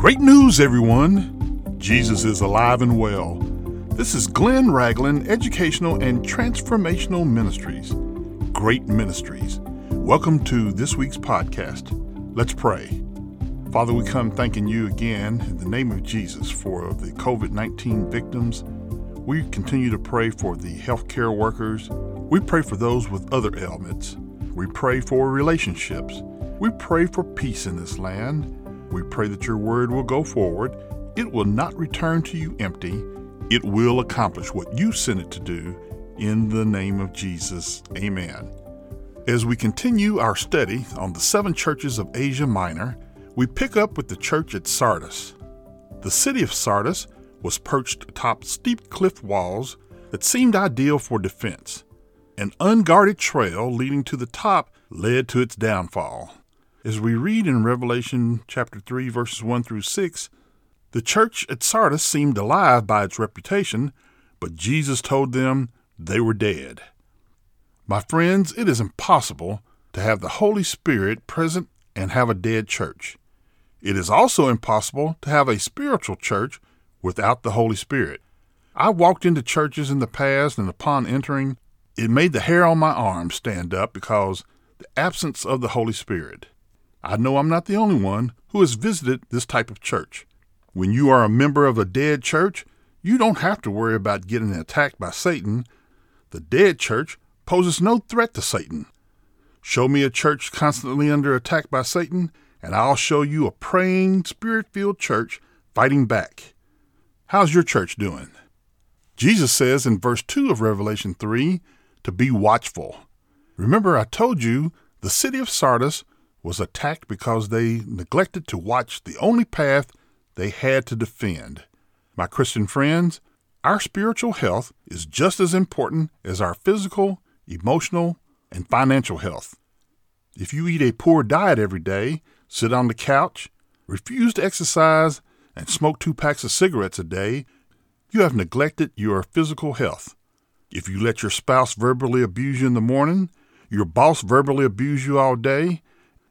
Great news, everyone! Jesus is alive and well. This is Glenn Ragland Educational and Transformational Ministries. Great Ministries. Welcome to this week's podcast. Let's pray. Father, we come thanking you again in the name of Jesus for the COVID 19 victims. We continue to pray for the healthcare workers. We pray for those with other ailments. We pray for relationships. We pray for peace in this land. We pray that your word will go forward. It will not return to you empty. It will accomplish what you sent it to do in the name of Jesus. Amen. As we continue our study on the seven churches of Asia Minor, we pick up with the church at Sardis. The city of Sardis was perched atop steep cliff walls that seemed ideal for defense. An unguarded trail leading to the top led to its downfall. As we read in Revelation chapter 3 verses 1 through 6, the church at Sardis seemed alive by its reputation, but Jesus told them they were dead. My friends, it is impossible to have the Holy Spirit present and have a dead church. It is also impossible to have a spiritual church without the Holy Spirit. I walked into churches in the past, and upon entering, it made the hair on my arm stand up because the absence of the Holy Spirit. I know I'm not the only one who has visited this type of church. When you are a member of a dead church, you don't have to worry about getting attacked by Satan. The dead church poses no threat to Satan. Show me a church constantly under attack by Satan, and I'll show you a praying, spirit filled church fighting back. How's your church doing? Jesus says in verse 2 of Revelation 3 to be watchful. Remember, I told you the city of Sardis was attacked because they neglected to watch the only path they had to defend. My Christian friends, our spiritual health is just as important as our physical, emotional, and financial health. If you eat a poor diet every day, sit on the couch, refuse to exercise, and smoke two packs of cigarettes a day, you have neglected your physical health. If you let your spouse verbally abuse you in the morning, your boss verbally abuse you all day,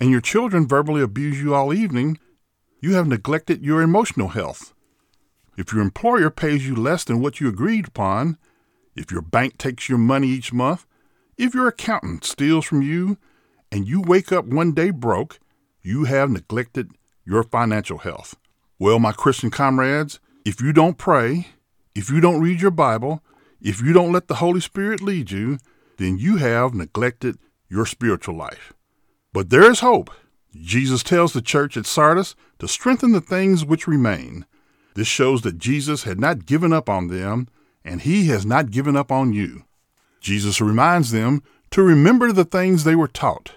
and your children verbally abuse you all evening, you have neglected your emotional health. If your employer pays you less than what you agreed upon, if your bank takes your money each month, if your accountant steals from you, and you wake up one day broke, you have neglected your financial health. Well, my Christian comrades, if you don't pray, if you don't read your Bible, if you don't let the Holy Spirit lead you, then you have neglected your spiritual life. But there is hope. Jesus tells the church at Sardis to strengthen the things which remain. This shows that Jesus had not given up on them, and he has not given up on you. Jesus reminds them to remember the things they were taught.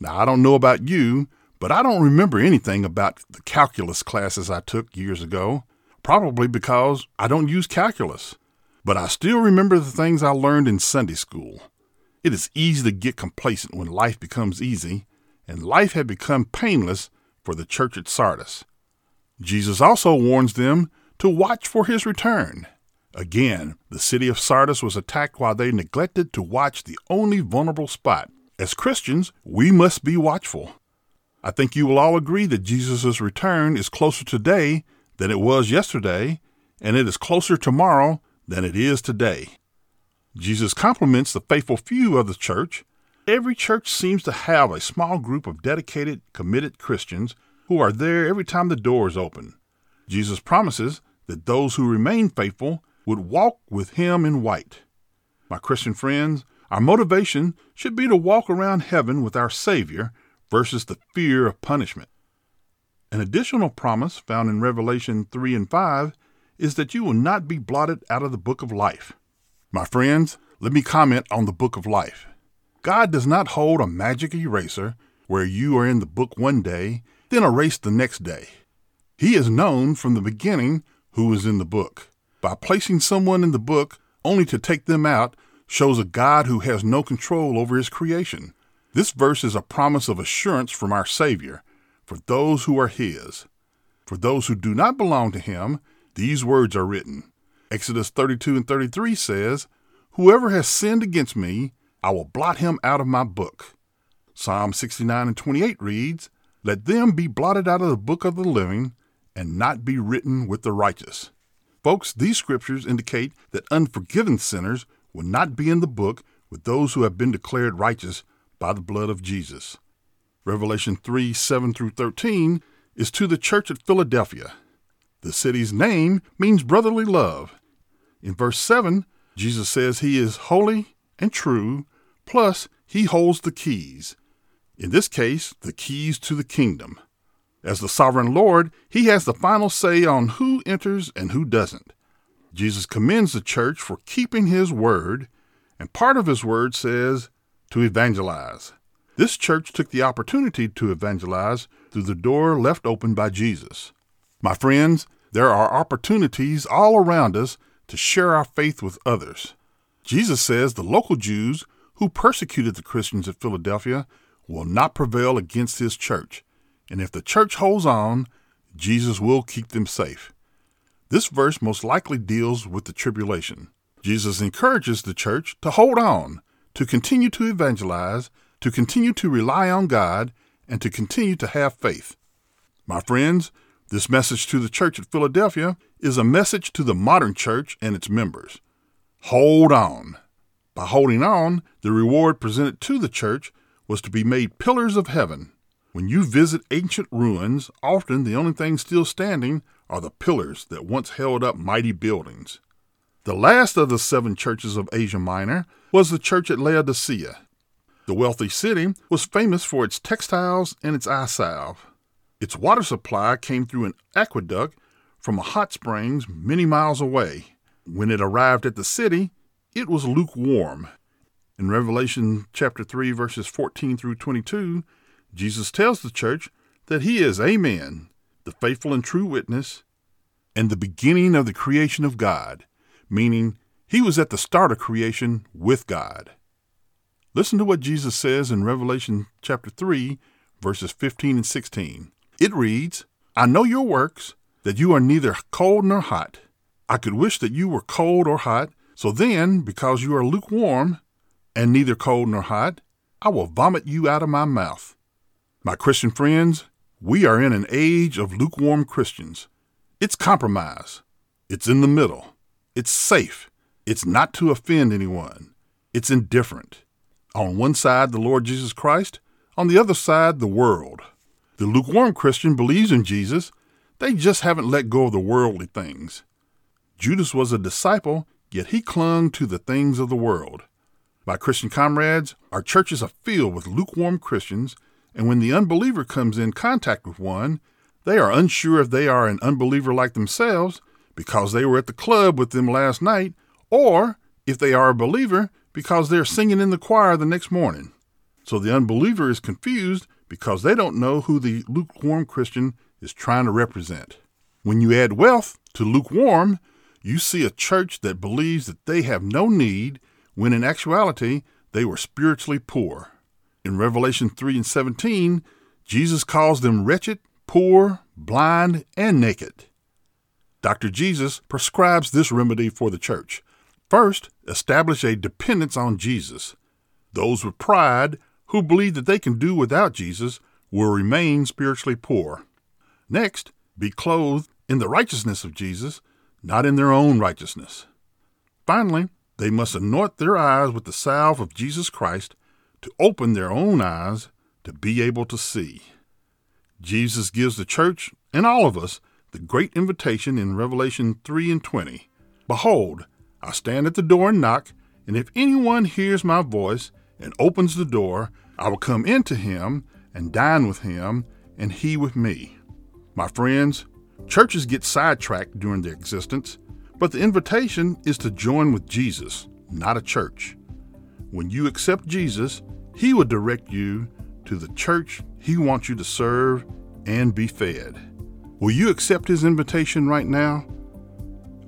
Now, I don't know about you, but I don't remember anything about the calculus classes I took years ago, probably because I don't use calculus. But I still remember the things I learned in Sunday school. It is easy to get complacent when life becomes easy, and life had become painless for the church at Sardis. Jesus also warns them to watch for his return. Again, the city of Sardis was attacked while they neglected to watch the only vulnerable spot. As Christians, we must be watchful. I think you will all agree that Jesus' return is closer today than it was yesterday, and it is closer tomorrow than it is today. Jesus compliments the faithful few of the church. Every church seems to have a small group of dedicated, committed Christians who are there every time the door is open. Jesus promises that those who remain faithful would walk with him in white. My Christian friends, our motivation should be to walk around heaven with our Savior versus the fear of punishment. An additional promise found in Revelation 3 and 5 is that you will not be blotted out of the book of life. My friends, let me comment on the book of life. God does not hold a magic eraser where you are in the book one day, then erased the next day. He is known from the beginning who is in the book. By placing someone in the book only to take them out shows a God who has no control over his creation. This verse is a promise of assurance from our Savior for those who are his. For those who do not belong to him, these words are written Exodus 32 and 33 says, Whoever has sinned against me, I will blot him out of my book. Psalm 69 and 28 reads, Let them be blotted out of the book of the living and not be written with the righteous. Folks, these scriptures indicate that unforgiven sinners will not be in the book with those who have been declared righteous by the blood of Jesus. Revelation 3 7 through 13 is to the church at Philadelphia. The city's name means brotherly love. In verse 7, Jesus says he is holy and true, plus, he holds the keys. In this case, the keys to the kingdom. As the sovereign Lord, he has the final say on who enters and who doesn't. Jesus commends the church for keeping his word, and part of his word says to evangelize. This church took the opportunity to evangelize through the door left open by Jesus. My friends, there are opportunities all around us to share our faith with others. Jesus says the local Jews who persecuted the Christians at Philadelphia will not prevail against his church, and if the church holds on, Jesus will keep them safe. This verse most likely deals with the tribulation. Jesus encourages the church to hold on, to continue to evangelize, to continue to rely on God, and to continue to have faith. My friends, this message to the church at Philadelphia is a message to the modern church and its members. Hold on. By holding on, the reward presented to the church was to be made pillars of heaven. When you visit ancient ruins, often the only things still standing are the pillars that once held up mighty buildings. The last of the seven churches of Asia Minor was the church at Laodicea. The wealthy city was famous for its textiles and its eye salve. Its water supply came through an aqueduct from a hot springs many miles away. When it arrived at the city, it was lukewarm. In Revelation chapter 3 verses 14 through 22, Jesus tells the church that he is Amen, the faithful and true witness, and the beginning of the creation of God, meaning he was at the start of creation with God. Listen to what Jesus says in Revelation chapter 3, verses 15 and 16. It reads, I know your works, that you are neither cold nor hot. I could wish that you were cold or hot. So then, because you are lukewarm, and neither cold nor hot, I will vomit you out of my mouth. My Christian friends, we are in an age of lukewarm Christians. It's compromise. It's in the middle. It's safe. It's not to offend anyone. It's indifferent. On one side, the Lord Jesus Christ. On the other side, the world. The lukewarm Christian believes in Jesus. They just haven't let go of the worldly things. Judas was a disciple, yet he clung to the things of the world. My Christian comrades, our churches are filled with lukewarm Christians, and when the unbeliever comes in contact with one, they are unsure if they are an unbeliever like themselves because they were at the club with them last night, or if they are a believer because they're singing in the choir the next morning. So the unbeliever is confused because they don't know who the lukewarm Christian is trying to represent. When you add wealth to lukewarm, you see a church that believes that they have no need when in actuality they were spiritually poor. In Revelation 3 and 17, Jesus calls them wretched, poor, blind, and naked. Dr. Jesus prescribes this remedy for the church. First, establish a dependence on Jesus. Those with pride who believe that they can do without Jesus will remain spiritually poor. Next, be clothed in the righteousness of Jesus, not in their own righteousness. Finally, they must anoint their eyes with the salve of Jesus Christ to open their own eyes to be able to see. Jesus gives the church and all of us the great invitation in Revelation 3 and 20. Behold, I stand at the door and knock, and if anyone hears my voice and opens the door, I will come into him and dine with him, and he with me. My friends, churches get sidetracked during their existence but the invitation is to join with Jesus, not a church. When you accept Jesus, He will direct you to the church He wants you to serve and be fed. Will you accept His invitation right now?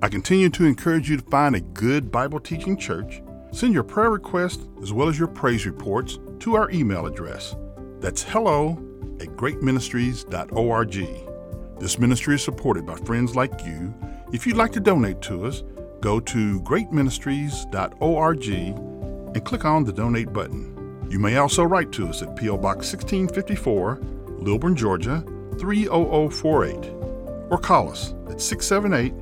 I continue to encourage you to find a good Bible teaching church. Send your prayer requests as well as your praise reports to our email address. That's hello at greatministries.org. This ministry is supported by friends like you if you'd like to donate to us, go to greatministries.org and click on the donate button. You may also write to us at P.O. Box 1654, Lilburn, Georgia 30048. or call us at 678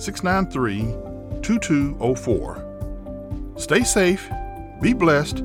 693 2204. Stay safe, be blessed,